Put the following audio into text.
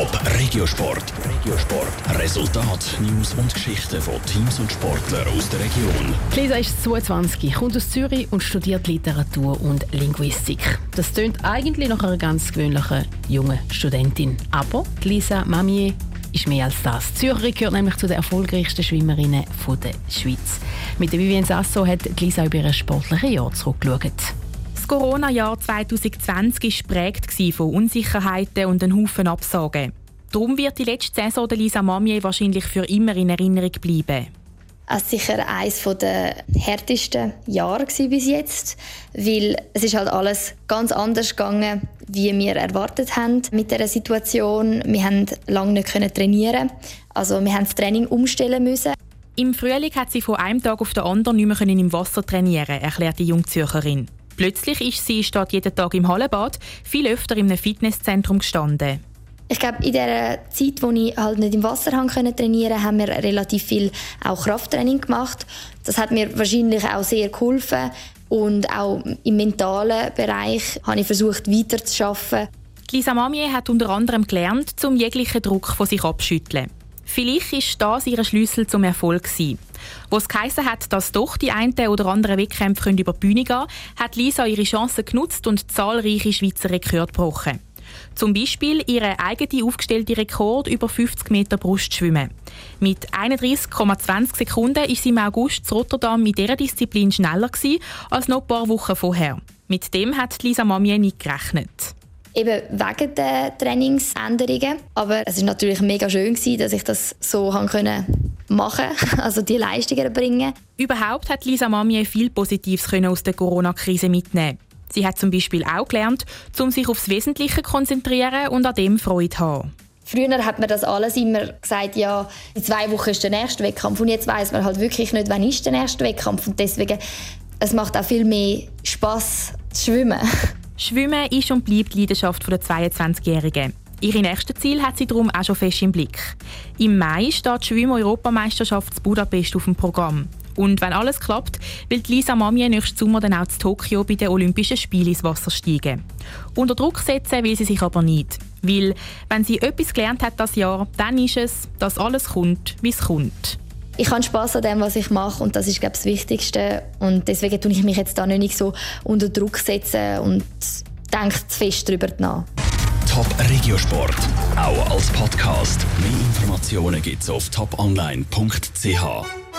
Top Regiosport. Regiosport. Resultat, News und Geschichten von Teams und Sportlern aus der Region. Lisa ist 22, kommt aus Zürich und studiert Literatur und Linguistik. Das tönt eigentlich nach einer ganz gewöhnlichen jungen Studentin. Aber Lisa Mamier ist mehr als das. Zürich gehört nämlich zu den erfolgreichsten Schwimmerinnen der Schweiz. Mit der Vivienne Sasso hat Lisa über ihr sportliches Jahr zurückgeschaut. Corona-Jahr 2020 war prägt von Unsicherheiten und einem Haufen Absagen. Darum wird die letzte Saison der Lisa Mamier wahrscheinlich für immer in Erinnerung bleiben. Es war sicher eines der härtesten Jahre bis jetzt, weil es ist halt alles ganz anders gegangen, wie wir erwartet haben mit der Situation. Wir haben lange nicht trainieren, also wir haben das Training umstellen müssen. Im Frühling hat sie von einem Tag auf den anderen nicht mehr im Wasser trainieren, erklärt die Jungzürcherin. Plötzlich ist sie statt jeden Tag im Hallenbad viel öfter in einem Fitnesszentrum gestanden. Ich glaube, in der Zeit, wo ich halt nicht im Wasser trainieren konnte, haben wir relativ viel auch Krafttraining gemacht. Das hat mir wahrscheinlich auch sehr geholfen. Und auch im mentalen Bereich habe ich versucht, weiterzuarbeiten. Lisa Mamier hat unter anderem gelernt, zum jeglichen Druck von sich abschütteln. Vielleicht ist das ihr Schlüssel zum Erfolg gewesen. Wo es geheißen hat, dass doch die einen oder anderen Wettkämpfe über die Bühne gehen hat Lisa ihre Chancen genutzt und zahlreiche Schweizer Rekorde gebrochen. Zum Beispiel ihren eigenen aufgestellten Rekord über 50 Meter Brustschwimmen. Mit 31,20 Sekunden ist sie im August zu Rotterdam in dieser Disziplin schneller als noch ein paar Wochen vorher. Mit dem hat Lisa Mamier nicht gerechnet. Eben wegen der Trainingsänderungen. Aber es war natürlich mega schön, dass ich das so können machen also die Leistungen erbringen. Überhaupt hat Lisa Mamier viel Positives aus der Corona-Krise mitnehmen. Sie hat zum Beispiel auch gelernt, um sich aufs Wesentliche zu konzentrieren und an dem Freude zu haben. Früher hat man das alles immer gesagt, ja, in zwei Wochen ist der nächste Wettkampf. Und jetzt weiß man halt wirklich nicht, wann ist der nächste Wettkampf. Und deswegen, es macht auch viel mehr Spass zu schwimmen. Schwimmen ist und bleibt die Leidenschaft der 22-Jährigen. Ihre nächsten Ziel hat sie darum auch schon fest im Blick. Im Mai steht die Schwimm-Europameisterschaft in Budapest auf dem Programm. Und wenn alles klappt, will Lisa Mamier nächsten Sommer dann auch zu Tokio bei den Olympischen Spielen ins Wasser steigen. Unter Druck setzen will sie sich aber nicht. Weil, wenn sie etwas gelernt hat das Jahr, dann ist es, dass alles kommt, wie es kommt ich habe Spaß an dem, was ich mache und das ist glaube ich, das Wichtigste. Und deswegen tue ich mich jetzt da nicht so unter Druck setzen und denke zu fest darüber nach. Top Regiosport, auch als Podcast. Mehr Informationen gibt es auf toponline.ch.